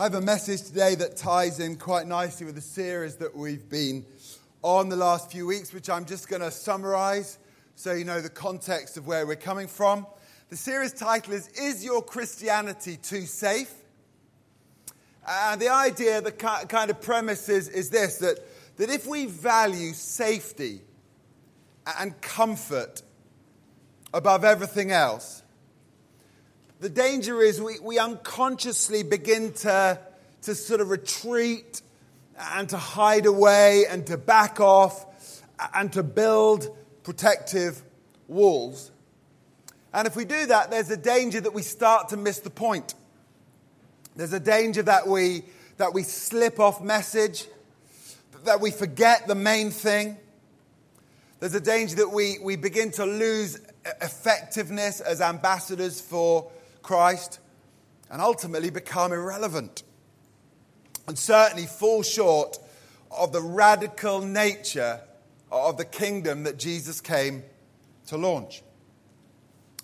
I have a message today that ties in quite nicely with the series that we've been on the last few weeks, which I'm just going to summarize so you know the context of where we're coming from. The series title is Is Your Christianity Too Safe? And the idea, the kind of premise is, is this that, that if we value safety and comfort above everything else, the danger is we, we unconsciously begin to, to sort of retreat and to hide away and to back off and to build protective walls. And if we do that, there's a danger that we start to miss the point. There's a danger that we, that we slip off message, that we forget the main thing. There's a danger that we, we begin to lose effectiveness as ambassadors for Christ and ultimately become irrelevant. And certainly fall short of the radical nature of the kingdom that Jesus came to launch.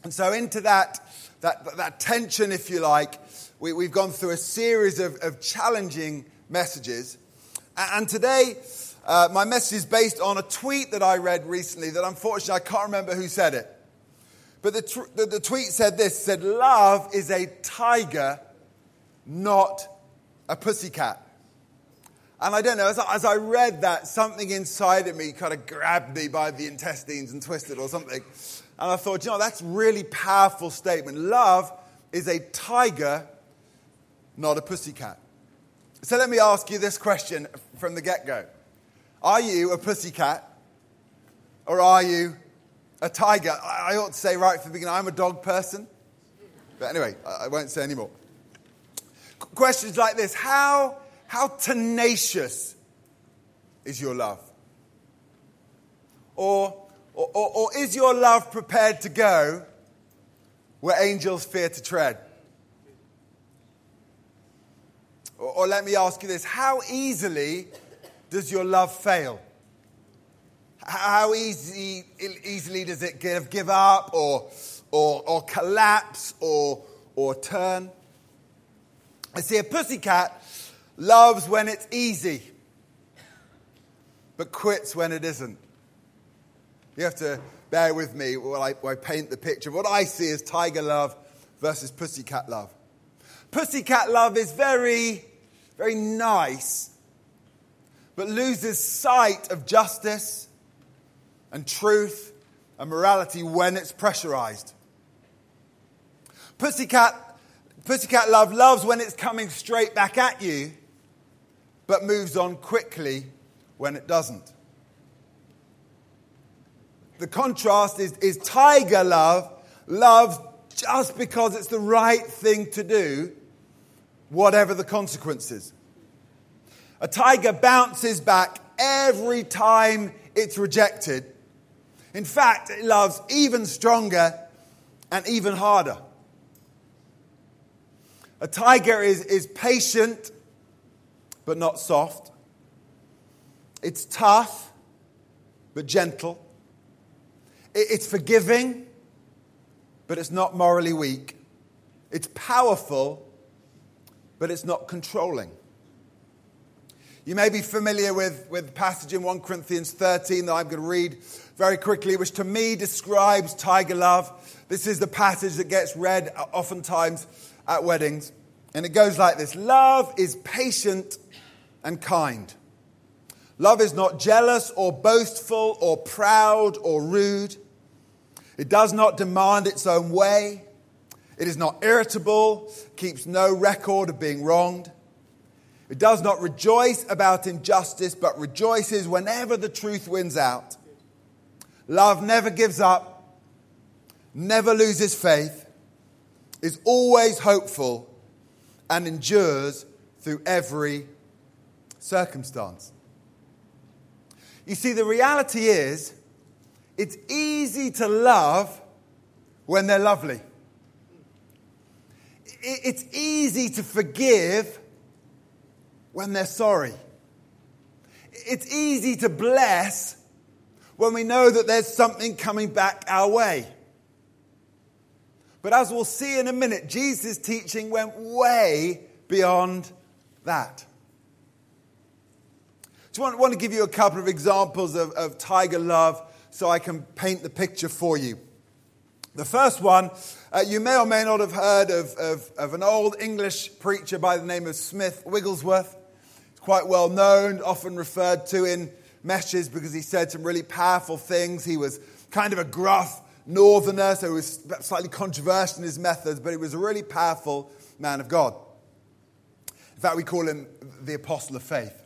And so, into that, that, that tension, if you like, we, have gone through a series of, of challenging messages. And today, uh, my message is based on a tweet that I read recently that unfortunately I can't remember who said it. But the, tr- the, the tweet said this said, Love is a tiger, not a pussycat. And I don't know, as I, as I read that, something inside of me kind of grabbed me by the intestines and twisted or something. And I thought, you know, that's really powerful statement. Love is a tiger, not a pussycat. So let me ask you this question from the get go Are you a pussycat or are you a tiger. I ought to say right from the beginning, I'm a dog person. But anyway, I won't say anymore. Questions like this How, how tenacious is your love? Or, or, or, is your love prepared to go where angels fear to tread? Or, or let me ask you this How easily does your love fail? How easy, easily does it give, give up or, or, or collapse or, or turn? I see a pussycat loves when it's easy, but quits when it isn't. You have to bear with me while I, while I paint the picture. What I see is tiger love versus pussycat love. Pussycat love is very, very nice, but loses sight of justice and truth and morality when it's pressurized. Pussycat, pussycat love loves when it's coming straight back at you, but moves on quickly when it doesn't. The contrast is, is tiger love loves just because it's the right thing to do, whatever the consequences. A tiger bounces back every time it's rejected in fact, it loves even stronger and even harder. A tiger is, is patient, but not soft. It's tough, but gentle. It, it's forgiving, but it's not morally weak. It's powerful, but it's not controlling. You may be familiar with, with the passage in 1 Corinthians 13 that I'm going to read very quickly, which to me describes tiger love. This is the passage that gets read oftentimes at weddings. And it goes like this Love is patient and kind. Love is not jealous or boastful or proud or rude. It does not demand its own way. It is not irritable, keeps no record of being wronged. It does not rejoice about injustice, but rejoices whenever the truth wins out. Love never gives up, never loses faith, is always hopeful, and endures through every circumstance. You see, the reality is, it's easy to love when they're lovely. It's easy to forgive when they're sorry. It's easy to bless when we know that there's something coming back our way. But as we'll see in a minute, Jesus' teaching went way beyond that. So I want, to give you a couple of examples of, of tiger love so I can paint the picture for you. The first one, uh, you may or may not have heard of, of, of, an old English preacher by the name of Smith Wigglesworth. Quite well known, often referred to in messages because he said some really powerful things. He was kind of a gruff northerner, so he was slightly controversial in his methods, but he was a really powerful man of God. In fact, we call him the apostle of faith.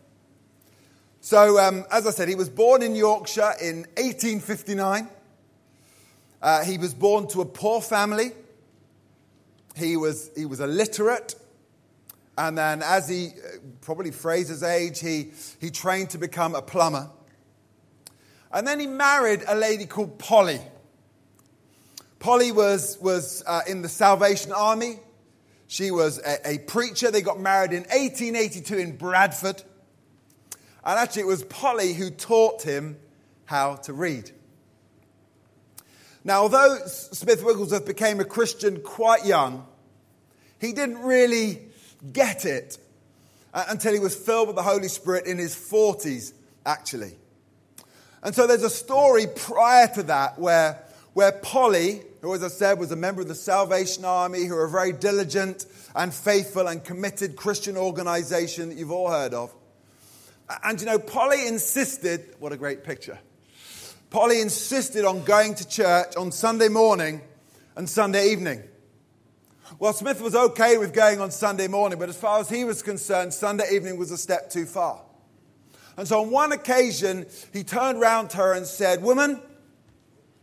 So, um, as I said, he was born in Yorkshire in 1859. Uh, he was born to a poor family. He was, he was illiterate. And then, as he uh, probably Fraser's age, he, he trained to become a plumber. And then he married a lady called Polly. Polly was, was uh, in the Salvation Army. She was a, a preacher. They got married in 1882 in Bradford. And actually, it was Polly who taught him how to read. Now, although Smith Wigglesworth became a Christian quite young, he didn't really get it until he was filled with the Holy Spirit in his 40s, actually. And so there's a story prior to that where, where Polly, who, as I said, was a member of the Salvation Army, who are a very diligent and faithful and committed Christian organization that you've all heard of. And you know, Polly insisted, what a great picture. Polly insisted on going to church on Sunday morning and Sunday evening. Well, Smith was okay with going on Sunday morning, but as far as he was concerned, Sunday evening was a step too far. And so on one occasion, he turned round to her and said, Woman,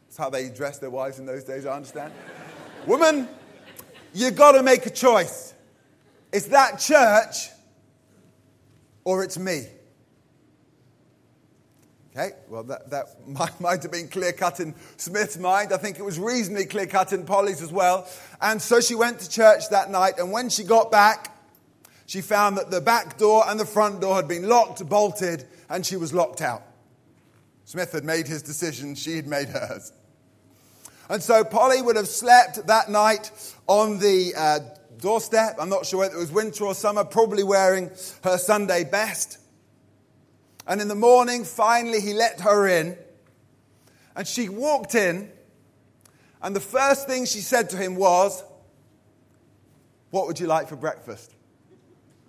that's how they dressed their wives in those days, I understand. Woman, you've got to make a choice. It's that church or it's me. Okay, well, that, that might, have been clear cut in Smith's mind. I think it was reasonably clear cut in Polly's as well. And so she went to church that night, and when she got back, she found that the back door and the front door had been locked, bolted, and she was locked out. Smith had made his decision, she had made hers. And so Polly would have slept that night on the uh, doorstep. I'm not sure whether it was winter or summer, probably wearing her Sunday best. And in the morning, finally, he let her in. And she walked in. And the first thing she said to him was, What would you like for breakfast?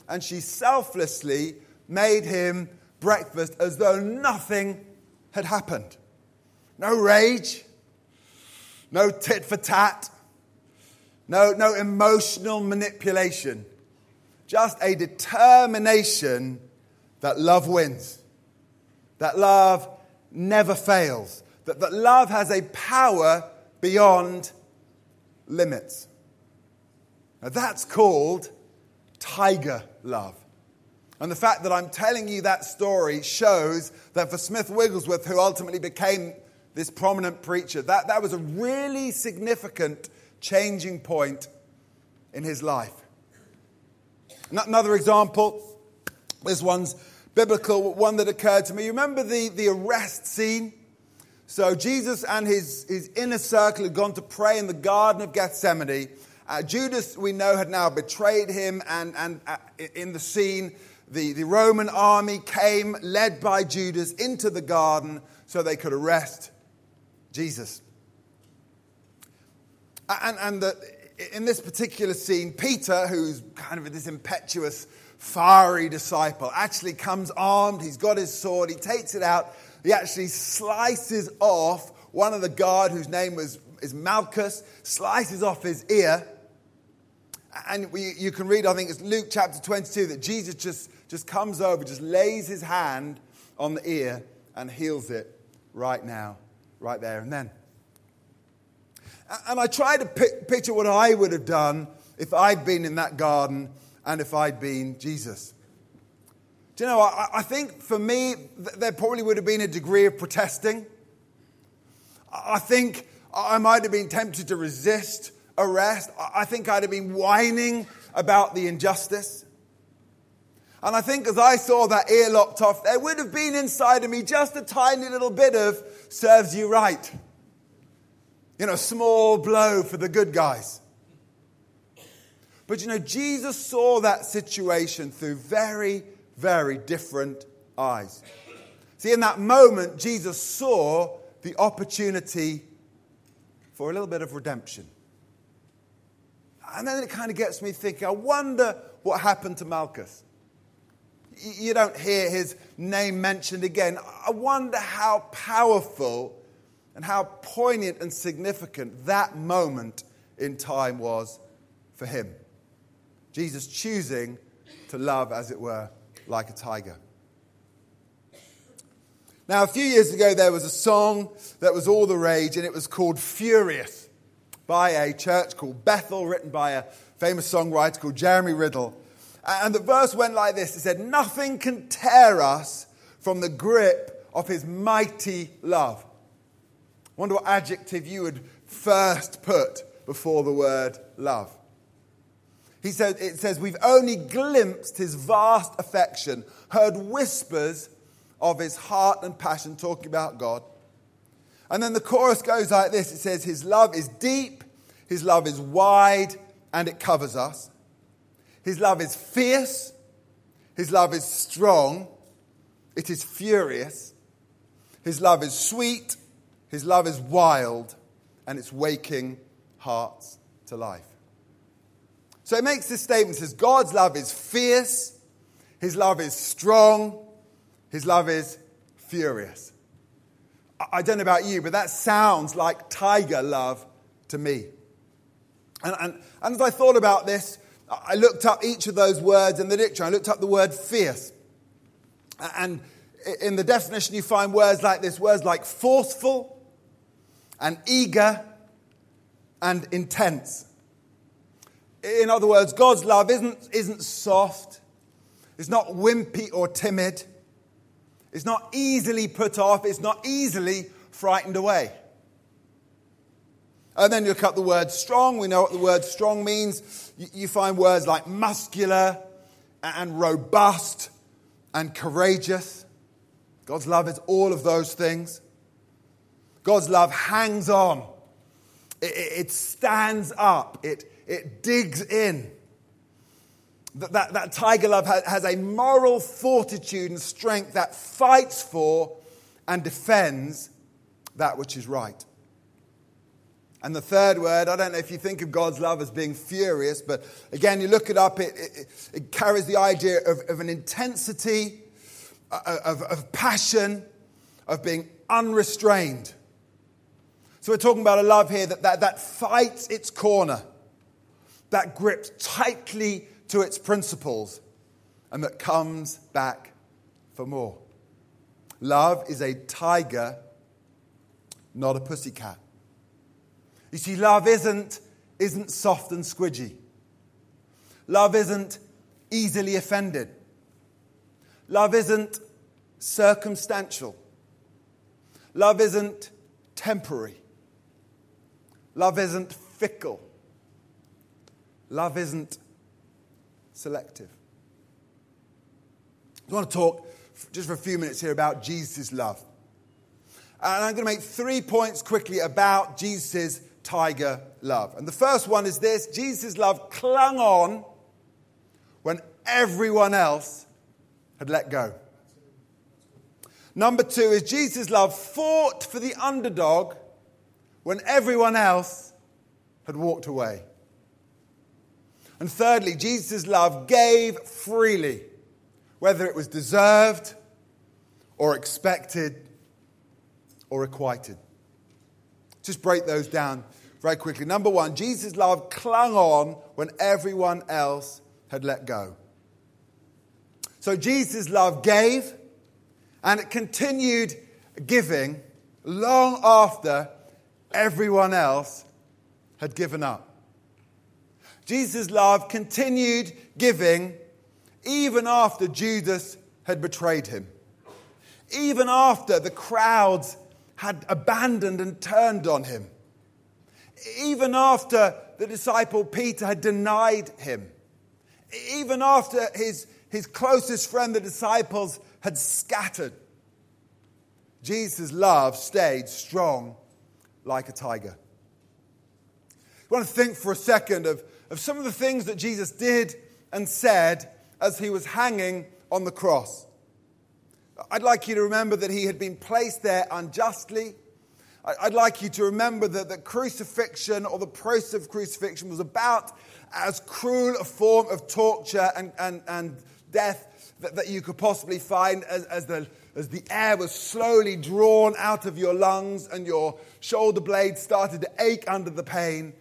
And she selflessly made him breakfast as though nothing had happened. No rage, no tit for tat, no, no emotional manipulation, just a determination that love wins that love never fails, that, that love has a power beyond limits. Now that's called tiger love. And the fact that I'm telling you that story shows that for Smith Wigglesworth, who ultimately became this prominent preacher, that, that was a really significant changing point in his life. Another example, this one's biblical one that occurred to me. You remember the, the arrest scene? So Jesus and his, his inner circle had gone to pray in the Garden of Gethsemane. Uh, Judas, we know, had now betrayed him, and, and uh, in the scene, the, the Roman army came, led by Judas, into the garden so they could arrest Jesus. And, and the, in this particular scene, Peter, who's kind of this impetuous fiery disciple, actually comes armed. He's got his sword. He takes it out. He actually slices off one of the guard, whose name was is Malchus, slices off his ear. And we, you can read, I think it's Luke chapter 22, that Jesus just, just comes over, just lays his hand on the ear and heals it right now, right there and then. And I try to picture what I would have done if I'd been in that garden and if I'd been Jesus. Do you know, I, I think for me, there probably would have been a degree of protesting. I think I might have been tempted to resist arrest. I think I'd have been whining about the injustice. And I think as I saw that ear lopped off, there would have been inside of me just a tiny little bit of serves you right. You know, small blow for the good guys. But you know, Jesus saw that situation through very, very different eyes. See, in that moment, Jesus saw the opportunity for a little bit of redemption. And then it kind of gets me thinking, I wonder what happened to Malchus. You don't hear his name mentioned again. I wonder how powerful and how poignant and significant that moment in time was for him. Jesus choosing to love, as it were, like a tiger. Now, a few years ago, there was a song that was all the rage, and it was called Furious by a church called Bethel, written by a famous songwriter called Jeremy Riddle. And the verse went like this It said, Nothing can tear us from the grip of his mighty love. I wonder what adjective you would first put before the word love. He said, it says, We've only glimpsed his vast affection, heard whispers of his heart and passion talking about God. And then the chorus goes like this it says, His love is deep, His love is wide, and it covers us. His love is fierce, His love is strong, it is furious. His love is sweet, His love is wild, and it's waking hearts to life. So it makes this statement says God's love is fierce, his love is strong, his love is furious. I don't know about you, but that sounds like tiger love to me. And, and, and as I thought about this, I looked up each of those words in the dictionary. I looked up the word fierce. And in the definition, you find words like this words like forceful and eager and intense. In other words, God's love isn't, isn't soft, it's not wimpy or timid, it's not easily put off, it's not easily frightened away. And then you look up the word strong. We know what the word strong means. You find words like muscular and robust and courageous. God's love is all of those things. God's love hangs on, it, stands up, it, it digs in. That, that, that tiger love has, has a moral fortitude and strength that fights for and defends that which is right. And the third word, I don't know if you think of God's love as being furious, but again, you look it up, it, it, it carries the idea of, of an intensity, uh, of, of passion, of being unrestrained. So we're talking about a love here that, that, that fights its corner that grips tightly to its principles and that comes back for more. Love is a tiger, not a pussycat. You see, love isn't, isn't soft and squidgy. Love isn't easily offended. Love isn't circumstantial. Love isn't temporary. Love isn't fickle. Love isn't selective. I want to talk just for a few minutes here about Jesus' love. And I'm going to make three points quickly about Jesus' tiger love. And the first one is this Jesus' love clung on when everyone else had let go. Number two is Jesus' love fought for the underdog when everyone else had walked away. And thirdly, Jesus' love gave freely, whether it was deserved or expected or requited. Just break those down very quickly. Number one, Jesus' love clung on when everyone else had let go. So Jesus' love gave, and it continued giving long after everyone else had given up. Jesus' love continued giving even after Judas had betrayed him, even after the crowds had abandoned and turned on him, even after the disciple Peter had denied him, even after his, his closest friend, the disciples, had scattered. Jesus' love stayed strong like a tiger. I want to think for a second of of some of the things that Jesus did and said as he was hanging on the cross. I'd like you to remember that he had been placed there unjustly. I'd like you to remember that the crucifixion or the process of crucifixion was about as cruel a form of torture and, and, and death that, that you could possibly find as, as, the, as the air was slowly drawn out of your lungs and your shoulder blades started to ache under the pain.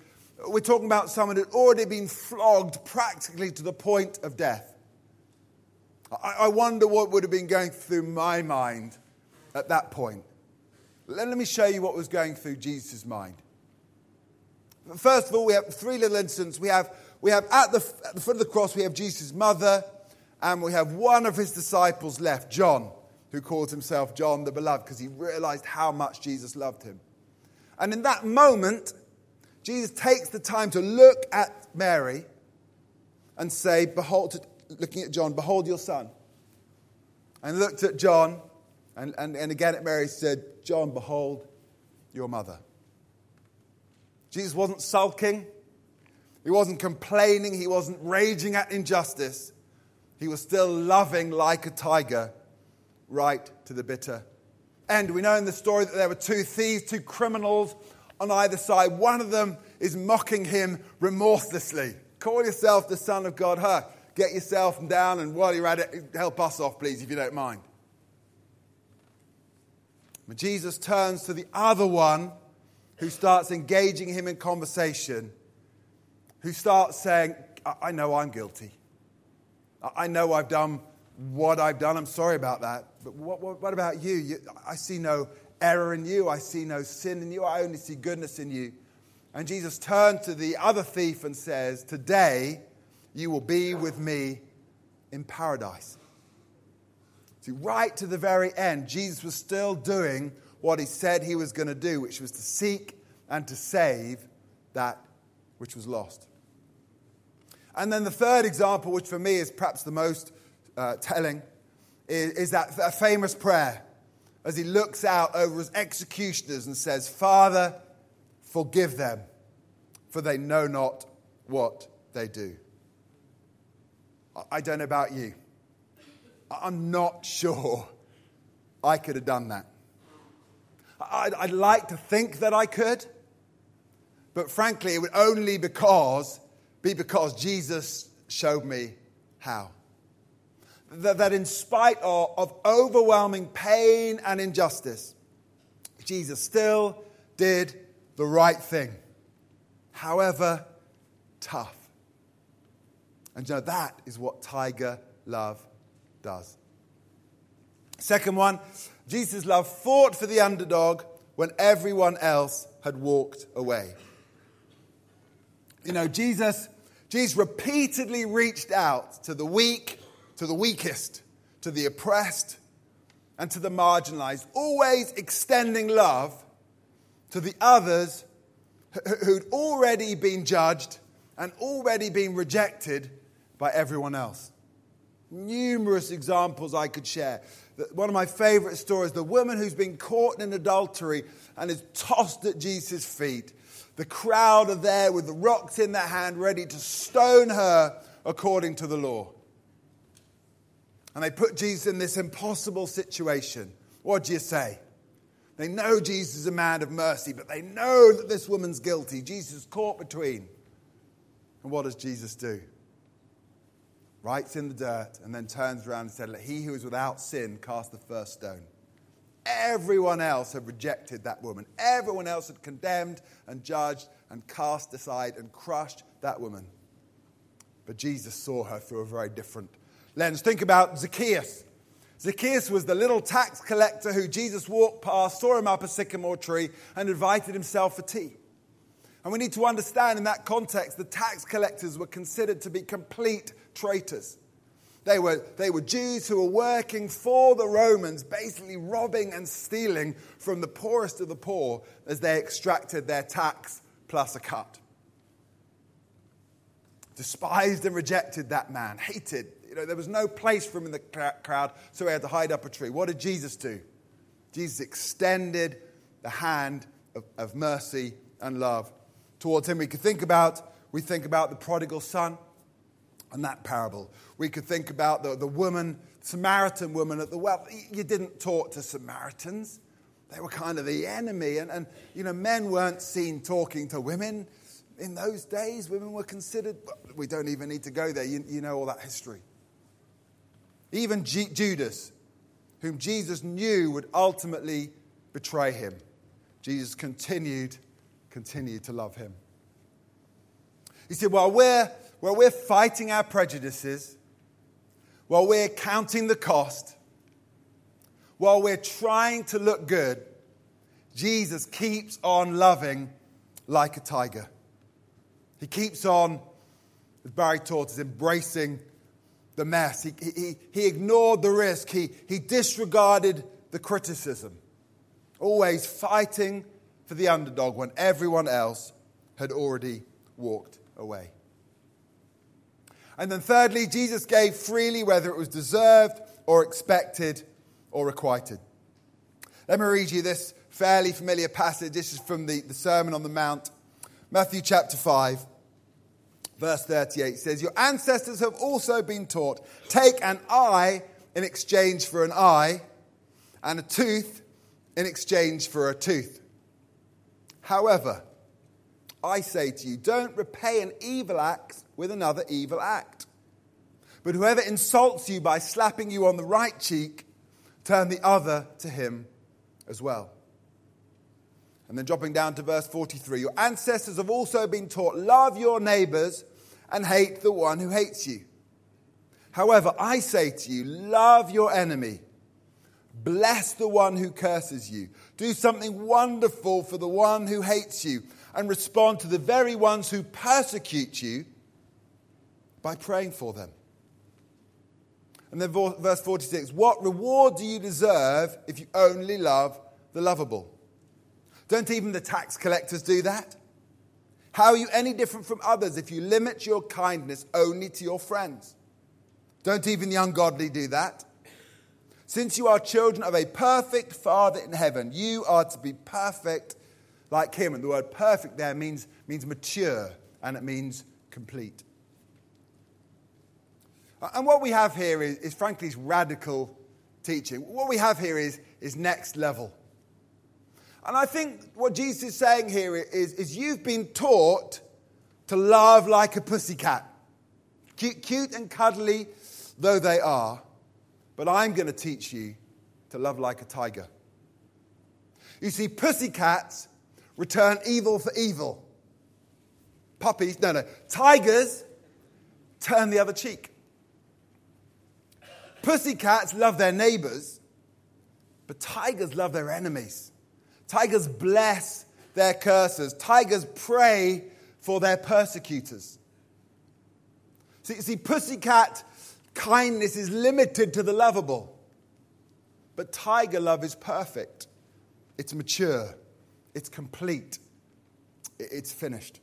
We're talking about someone who'd already been flogged practically to the point of death. I, wonder what would have been going through my mind at that point. Let, let me show you what was going through Jesus' mind. First of all, we have three little incidents. We have, we have at, the, at the foot of the cross, we have Jesus' mother, and we have one of his disciples left, John, who calls himself John the Beloved because he realized how much Jesus loved him. And in that moment, Jesus takes the time to look at Mary and say, Behold, looking at John, Behold your son. And looked at John and, and, and again at Mary said, John, behold your mother. Jesus wasn't sulking. He wasn't complaining. He wasn't raging at injustice. He was still loving like a tiger right to the bitter end. We know in the story that there were two thieves, two criminals on either side. One of them is mocking him remorselessly. Call yourself the Son of God. Huh? Get yourself down, and while you're at it, help us off, please, if you don't mind. But Jesus turns to the other one who starts engaging him in conversation, who starts saying, I know I'm guilty. I know I've done what I've done. I'm sorry about that. But what, what, what about you? you? I see no error in you. I see no sin in you. I only see goodness in you. And Jesus turned to the other thief and says, Today you will be with me in paradise. See, right to the very end, Jesus was still doing what he said he was going to do, which was to seek and to save that which was lost. And then the third example, which for me is perhaps the most uh, telling, is, is that, that famous prayer as he looks out over his executioners and says, Father, forgive them, for they know not what they do. I don't know about you. I'm not sure I could have done that. I'd, like to think that I could, but frankly, it would only because, be because Jesus showed me how. That, that in spite of, of overwhelming pain and injustice, Jesus still did the right thing, however tough. And you know, that is what tiger love does. Second one, Jesus' love fought for the underdog when everyone else had walked away. You know, Jesus, Jesus repeatedly reached out to the weak, to the weakest, to the oppressed, and to the marginalized, always extending love to the others who'd already been judged and already been rejected by everyone else. Numerous examples I could share. One of my favorite stories the woman who's been caught in adultery and is tossed at Jesus' feet. The crowd are there with the rocks in their hand, ready to stone her according to the law. And they put Jesus in this impossible situation. What do you say? They know Jesus is a man of mercy, but they know that this woman's guilty. Jesus is caught between. And what does Jesus do? writes in the dirt, and then turns around and said, Let he who is without sin cast the first stone. Everyone else had rejected that woman. Everyone else had condemned and judged and cast aside and crushed that woman. But Jesus saw her through a very different lens. Think about Zacchaeus. Zacchaeus was the little tax collector who Jesus walked past, saw him up a sycamore tree, and invited himself for tea. And we need to understand in that context, the tax collectors were considered to be complete traitors. They were, they were Jews who were working for the Romans, basically robbing and stealing from the poorest of the poor as they extracted their tax plus a cut. Despised and rejected that man, hated. Know, there was no place for him in the crowd, so he had to hide up a tree. What did Jesus do? Jesus extended the hand of, of mercy and love towards him. We could think about we think about the prodigal son and that parable. We could think about the, the woman, Samaritan woman at the well. You didn't talk to Samaritans. They were kind of the enemy. And, and, you know, men weren't seen talking to women. In those days, women were considered, we don't even need to go there. You, you know all that history. Even G- Judas, whom Jesus knew would ultimately betray him, Jesus continued, continued to love him. He said, while we're, while we're fighting our prejudices, while we're counting the cost, while we're trying to look good, Jesus keeps on loving like a tiger. He keeps on, as Barry taught us, embracing the mess. He, he, he ignored the risk. He, he disregarded the criticism. Always fighting for the underdog when everyone else had already walked away. And then, thirdly, Jesus gave freely, whether it was deserved or expected or requited. Let me read you this fairly familiar passage. This is from the, the Sermon on the Mount, Matthew chapter 5, verse 38 says, Your ancestors have also been taught take an eye in exchange for an eye, and a tooth in exchange for a tooth. However, I say to you, don't repay an evil act with another evil act. But whoever insults you by slapping you on the right cheek, turn the other to him as well. And then dropping down to verse 43 Your ancestors have also been taught, love your neighbors and hate the one who hates you. However, I say to you, love your enemy, bless the one who curses you, do something wonderful for the one who hates you and respond to the very ones who persecute you by praying for them. And then verse 46 What reward do you deserve if you only love the lovable? Don't even the tax collectors do that? How are you any different from others if you limit your kindness only to your friends? Don't even the ungodly do that? Since you are children of a perfect Father in heaven, you are to be perfect like him. And the word perfect there means, means mature and it means complete. And what we have here is, is frankly, is radical teaching. What we have here is, is next level. And I think what Jesus is saying here is, is you've been taught to love like a pussycat. Cute, cute and cuddly though they are, but I'm going to teach you to love like a tiger. You see, pussycats return evil for evil. Puppies, no, no. Tigers turn the other cheek. Pussycats love their neighbors, but tigers love their enemies. Tigers bless their curses. Tigers pray for their persecutors. See, see pussycat kindness is limited to the lovable, but tiger love is perfect. It's mature. It's complete. It's finished.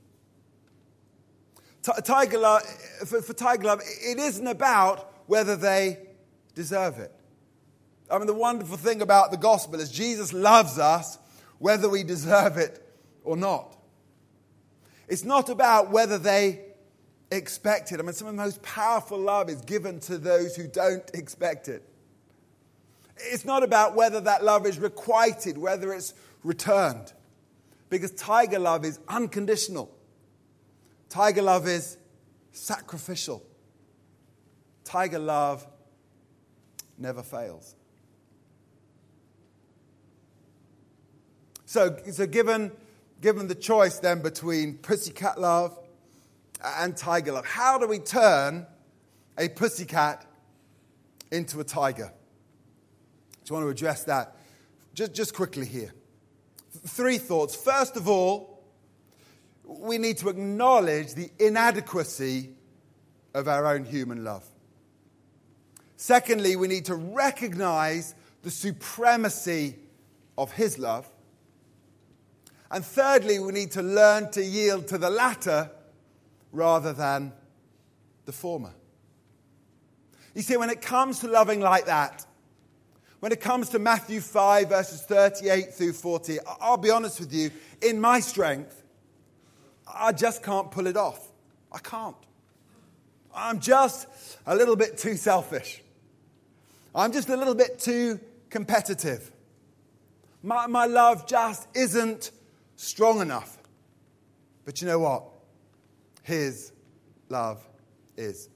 Tiger love, for, for tiger love, it isn't about whether they deserve it. I mean, the wonderful thing about the gospel is Jesus loves us whether we deserve it or not. It's not about whether they expect it. I mean, some of the most powerful love is given to those who don't expect it. It's not about whether that love is requited, whether it's returned. Because tiger love is unconditional. Tiger love is sacrificial. Tiger love never fails. So, so given, given the choice then between pussycat love and tiger love, how do we turn a pussycat into a tiger? Do you want to address that just, just quickly here? Three thoughts. First of all, we need to acknowledge the inadequacy of our own human love. Secondly, we need to recognize the supremacy of His love. And thirdly, we need to learn to yield to the latter rather than the former. You see, when it comes to loving like that, when it comes to Matthew 5, verses 38 through 40, I'll be honest with you, in my strength, I just can't pull it off. I can't. I'm just a little bit too selfish. I'm just a little bit too competitive. My, my love just isn't strong enough. But you know what? His love is.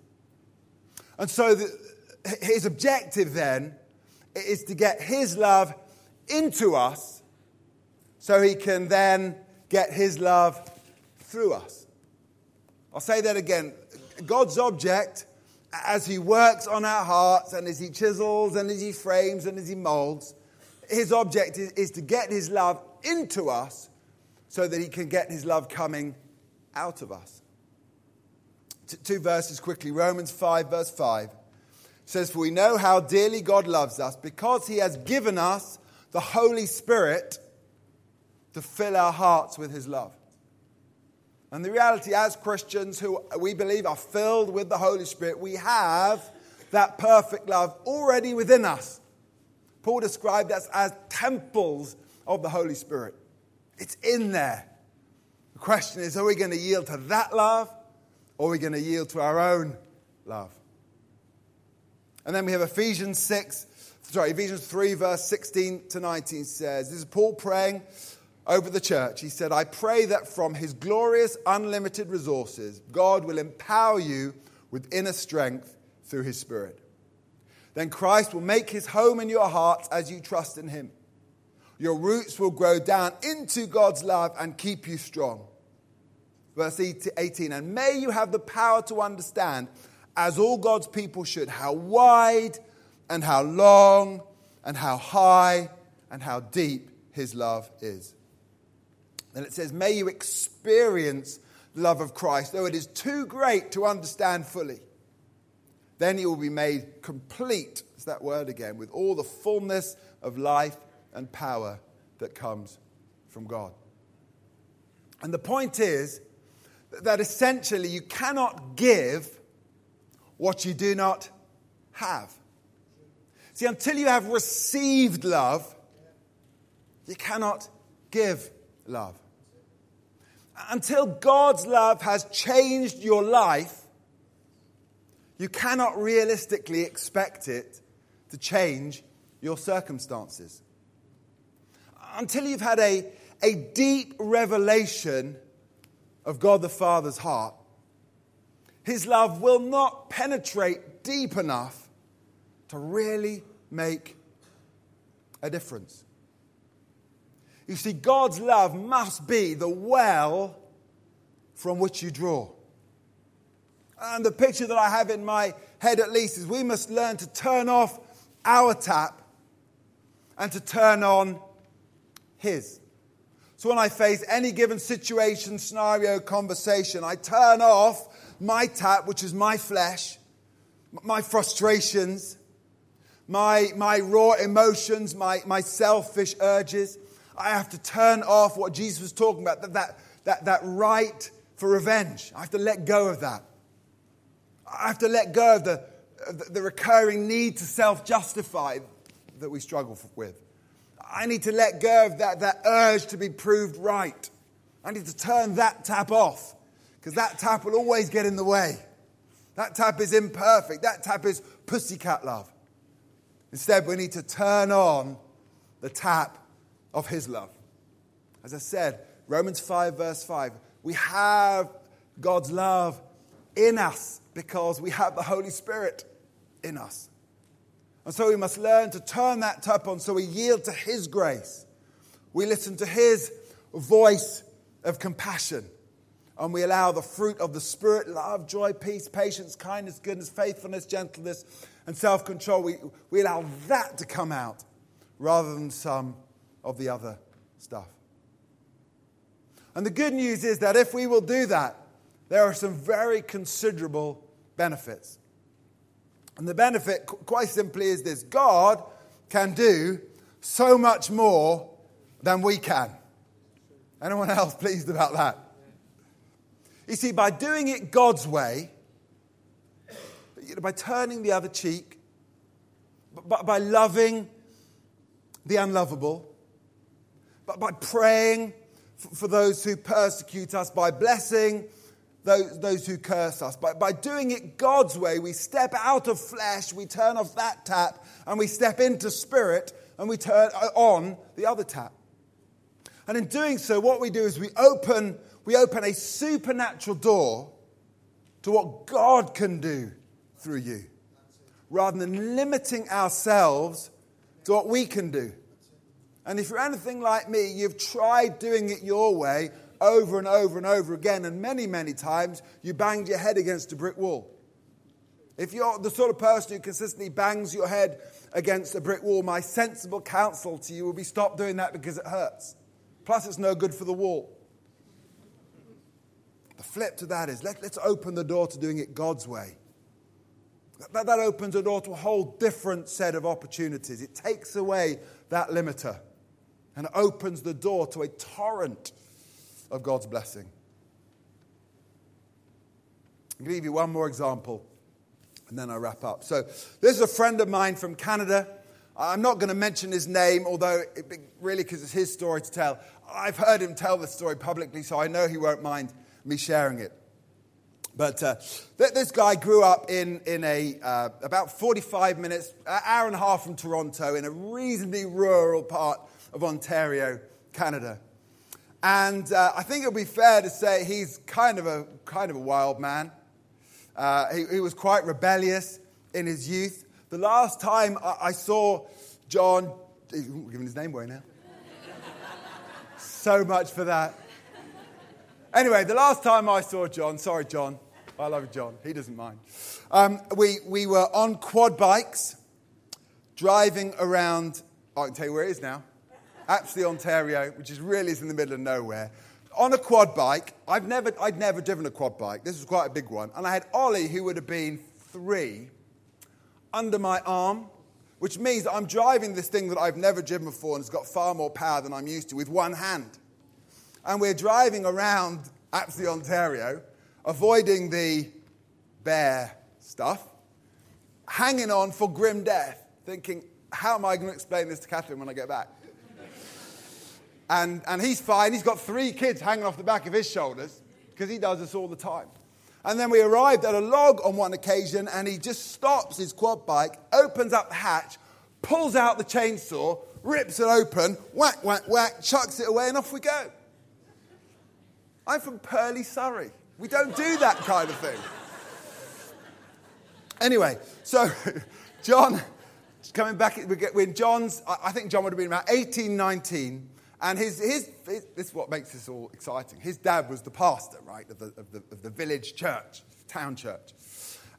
And so the, his objective then is to get his love into us so he can then get his love through us. I'll say that again. God's object, as he works on our hearts and as he chisels and as he frames and as he molds, his object is, is to get his love into us so that he can get his love coming out of us. T- two verses quickly Romans 5, verse 5 says, For we know how dearly God loves us because he has given us the Holy Spirit to fill our hearts with his love. And the reality, as Christians who we believe are filled with the Holy Spirit, we have that perfect love already within us. Paul described us as temples of the Holy Spirit. It's in there. The question is are we going to yield to that love or are we going to yield to our own love? And then we have Ephesians 6, sorry, Ephesians 3, verse 16 to 19 says, This is Paul praying over the church. He said, I pray that from his glorious, unlimited resources, God will empower you with inner strength through his Spirit. Then Christ will make his home in your hearts as you trust in him. Your roots will grow down into God's love and keep you strong. Verse 18, and may you have the power to understand as all God's people should, how wide and how long and how high and how deep his love is. And it says, May you experience the love of Christ, though it is too great to understand fully. Then you will be made complete, is that word again, with all the fullness of life and power that comes from God. And the point is that essentially you cannot give what you do not have. See, until you have received love, you cannot give love. Until God's love has changed your life, you cannot realistically expect it to change your circumstances. Until you've had a, a deep revelation of God the Father's heart, his love will not penetrate deep enough to really make a difference. You see, God's love must be the well from which you draw. And the picture that I have in my head, at least, is we must learn to turn off our tap and to turn on His. So when I face any given situation, scenario, conversation, I turn off my tap, which is my flesh, my frustrations, my, my raw emotions, my, my selfish urges. I have to turn off what Jesus was talking about, that, that, that, that right for revenge. I have to let go of that. I have to let go of the, the recurring need to self justify that we struggle with. I need to let go of that, that urge to be proved right. I need to turn that tap off because that tap will always get in the way. That tap is imperfect. That tap is pussycat love. Instead, we need to turn on the tap of His love. As I said, Romans 5, verse 5, we have God's love in us because we have the Holy Spirit in us. And so we must learn to turn that tap on so we yield to His grace. We listen to His voice of compassion and we allow the fruit of the Spirit love, joy, peace, patience, kindness, goodness, faithfulness, gentleness, and self control we, we allow that to come out rather than some of the other stuff. And the good news is that if we will do that, there are some very considerable benefits. And the benefit, quite simply, is this God can do so much more than we can. Anyone else pleased about that? You see, by doing it God's way, by turning the other cheek, by loving the unlovable, by praying for those who persecute us, by blessing those, those who curse us. But by doing it God's way, we step out of flesh, we turn off that tap, and we step into spirit, and we turn uh, on the other tap. And in doing so, what we do is we open, we open a supernatural door to what God can do through you, rather than limiting ourselves to what we can do. And if you're anything like me, you've tried doing it your way over and over and over again, and many, many times you banged your head against a brick wall. If you're the sort of person who consistently bangs your head against a brick wall, my sensible counsel to you will be stop doing that because it hurts. Plus, it's no good for the wall. The flip to that is let, us open the door to doing it God's way. That, that opens a door to a whole different set of opportunities. It takes away that limiter and opens the door to a torrent of God's blessing. I'll give you one more example and then I wrap up. So, this is a friend of mine from Canada. I'm not going to mention his name, although it, really, because it's his story to tell. I've heard him tell the story publicly, so I know he won't mind me sharing it. But uh, this guy grew up in, in a, uh, about 45 minutes, an hour and a half from Toronto, in a reasonably rural part of Ontario, Canada. And uh, I think it would be fair to say he's kind of a, kind of a wild man. Uh, he, he, was quite rebellious in his youth. The last time I, I saw John, giving his name away now. so much for that. Anyway, the last time I saw John, sorry, John, I love John, he doesn't mind. Um, we, we were on quad bikes, driving around, I can tell you where it is now. Apsley, Ontario, which is really is in the middle of nowhere. On a quad bike, I've never, I'd never driven a quad bike. This was quite a big one. And I had Ollie, who would have been three, under my arm, which means I'm driving this thing that I've never driven before and it's got far more power than I'm used to with one hand. And we're driving around Apsley, Ontario, avoiding the bear stuff, hanging on for grim death, thinking, how am I going to explain this to Catherine when I get back? And, and he's fine. He's got three kids hanging off the back of his shoulders because he does this all the time. And then we arrived at a log on one occasion and he just stops his quad bike, opens up the hatch, pulls out the chainsaw, rips it open, whack, whack, whack, chucks it away, and off we go. I'm from Purley, Surrey. We don't do that kind of thing. Anyway, so John, coming back, when John's, I think John would have been about 18, 19. And his, his, his, this is what makes this all exciting. His dad was the pastor, right, of the, of the, of the village church, town church.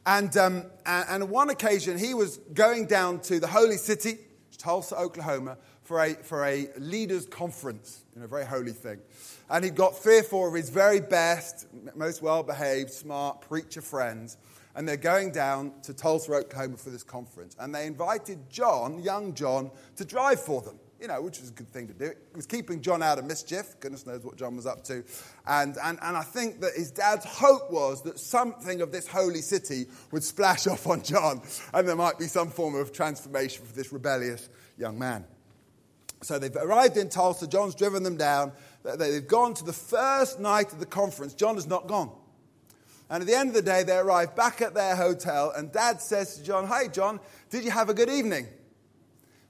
And, um, and, and on one occasion, he was going down to the holy city, Tulsa, Oklahoma, for a, for a leaders' conference, you know, a very holy thing. And he'd got three or four of his very best, most well behaved, smart preacher friends. And they're going down to Tulsa, Oklahoma for this conference. And they invited John, young John, to drive for them you know, which was a good thing to do. It was keeping John out of mischief. Goodness knows what John was up to. And, and, and I think that his dad's hope was that something of this holy city would splash off on John and there might be some form of transformation for this rebellious young man. So they've arrived in Tulsa. John's driven them down. They've gone to the first night of the conference. John has not gone. And at the end of the day, they arrive back at their hotel, and dad says to John, Hey, John, did you have a good evening?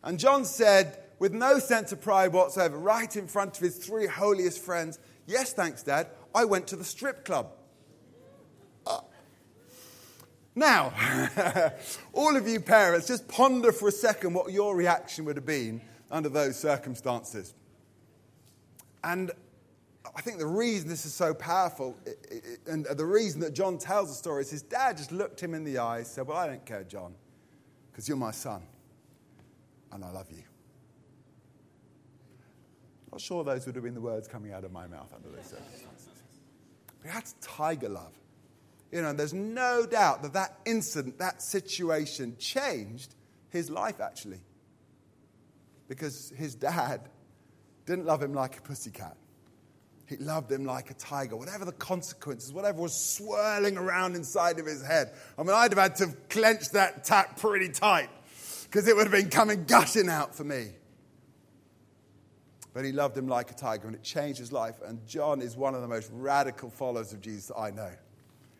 And John said, with no sense of pride whatsoever, right in front of his three holiest friends, Yes, thanks, Dad, I went to the strip club. Uh, now, all of you parents, just ponder for a second what your reaction would have been under those circumstances. And I think the reason this is so powerful, and the reason that John tells the story, is his dad just looked him in the eyes, said, Well, I don't care, John, because you're my son, and I love you. Not sure those would have been the words coming out of my mouth under those circumstances. But that's tiger love. You know, there's no doubt that that incident, that situation changed his life actually. Because his dad didn't love him like a pussycat. He loved him like a tiger, whatever the consequences, whatever was swirling around inside of his head. I mean, I'd have had to clench that tap pretty tight because it would have been coming gushing out for me but he loved him like a tiger, and it changed his life. And John is one of the most radical followers of Jesus that I know.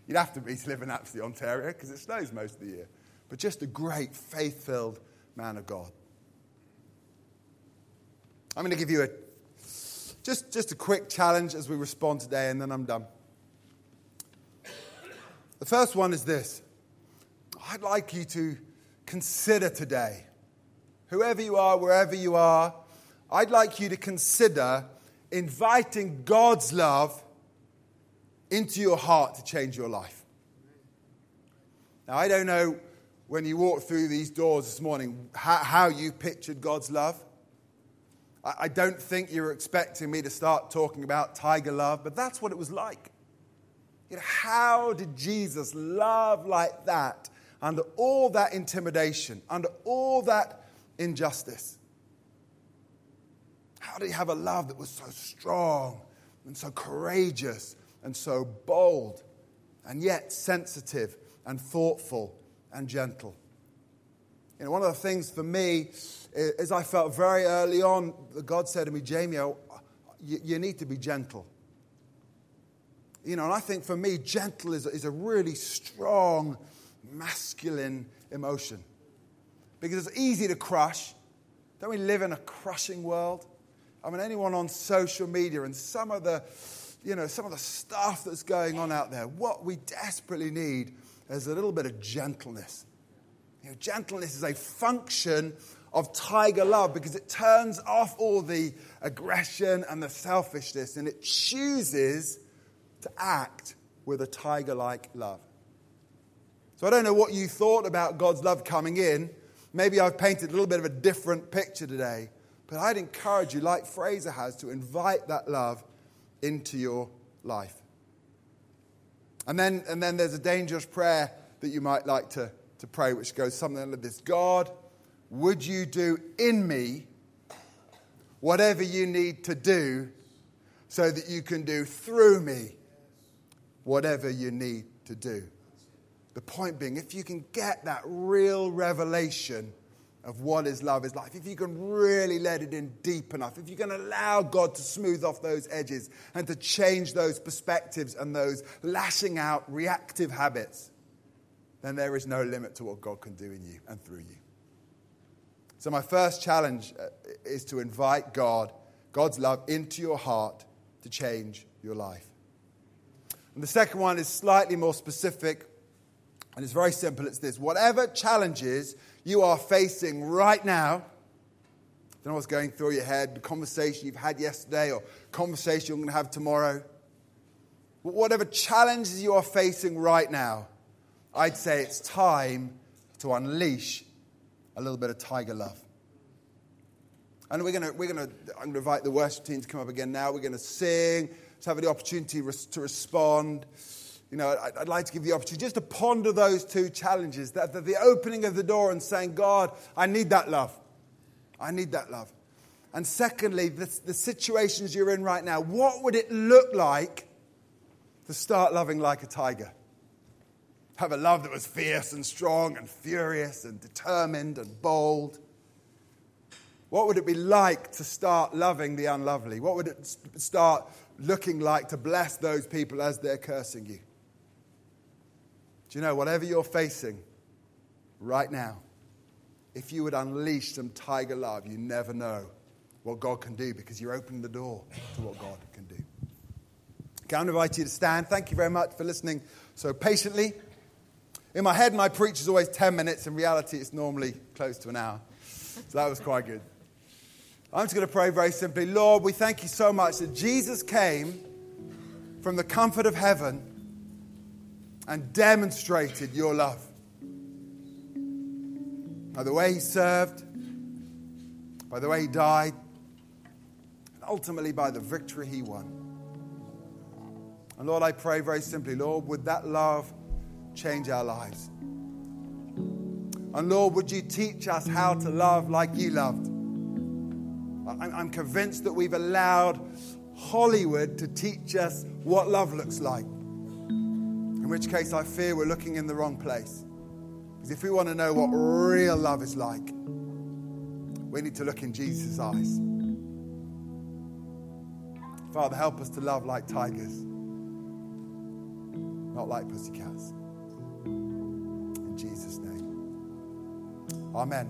You'd have to be to live in Apsley, Ontario, because it snows most of the year. But just a great, faith filled man of God. I'm going to give you a just, just a quick challenge as we respond today, and then I'm done. The first one is this I'd like you to consider today, whoever you are, wherever you are, I'd like you to consider inviting God's love into your heart to change your life. Now, I don't know when you walked through these doors this morning how, how you pictured God's love. I, I don't think you were expecting me to start talking about tiger love, but that's what it was like. You know, how did Jesus love like that under all that intimidation, under all that injustice? How did he have a love that was so strong and so courageous and so bold, and yet sensitive and thoughtful and gentle. You know, one of the things for me is I felt very early on that God said to me, Jamie, oh, you, you need to be gentle. You know, and I think for me, gentle is, is a really strong, masculine emotion. Because it's easy to crush. Don't we live in a crushing world? I mean, anyone on social media and some of the you know, some of the stuff that's going on out there. What we desperately need is a little bit of gentleness. You know, gentleness is a function of tiger love because it turns off all the aggression and the selfishness and it chooses to act with a tiger like love. So I don't know what you thought about God's love coming in. Maybe I've painted a little bit of a different picture today. But I'd encourage you, like Fraser has, to invite that love into your life. And then, and then there's a dangerous prayer that you might like to, to pray, which goes something like this God, would you do in me whatever you need to do so that you can do through me whatever you need to do? The point being, if you can get that real revelation of what is love is like, if you can really let it in deep enough, if you can allow God to smooth off those edges and to change those perspectives and those lashing out reactive habits, then there is no limit to what God can do in you and through you. So, my first challenge uh, is to invite God, God's love, into your heart to change your life. And the second one is slightly more specific, and it's very simple. It's this whatever challenges you are facing right now. Don't know what's going through your head, the conversation you've had yesterday or conversation you're going to have tomorrow. But whatever challenges you are facing right now, I'd say it's time to unleash a little bit of tiger love. And we're going to, we're going to, I'm going to invite the worship team to come up again now. We're going to sing, to have the opportunity to respond you know, I'd, like to give you the opportunity just to ponder those two challenges that, the opening of the door and saying, God, I need that love. I need that love. And secondly, the, the situations you're in right now, what would it look like to start loving like a tiger? Have a love that was fierce and strong and furious and determined and bold. What would it be like to start loving the unlovely? What would it start looking like to bless those people as they're cursing you? Do you know, whatever you're facing right now, if you would unleash some tiger love, you never know what God can do because you're opening the door to what God can do. Can I invite you to stand? Thank you very much for listening so patiently. In my head, my preach is always 10 minutes. In reality, it's normally close to an hour. So that was quite good. I'm just going to pray very simply Lord, we thank you so much that Jesus came from the comfort of heaven and demonstrated your love. By the way he served, by the way he died, and ultimately by the victory he won. And Lord, I pray very simply, Lord, would that love change our lives? And Lord, would you teach us how to love like you loved? I'm convinced that we've allowed Hollywood to teach us what love looks like. In which case, I fear we're looking in the wrong place. Because if we want to know what real love is like, we need to look in Jesus' eyes. Father, help us to love like tigers, not like pussycats. In Jesus' name. Amen.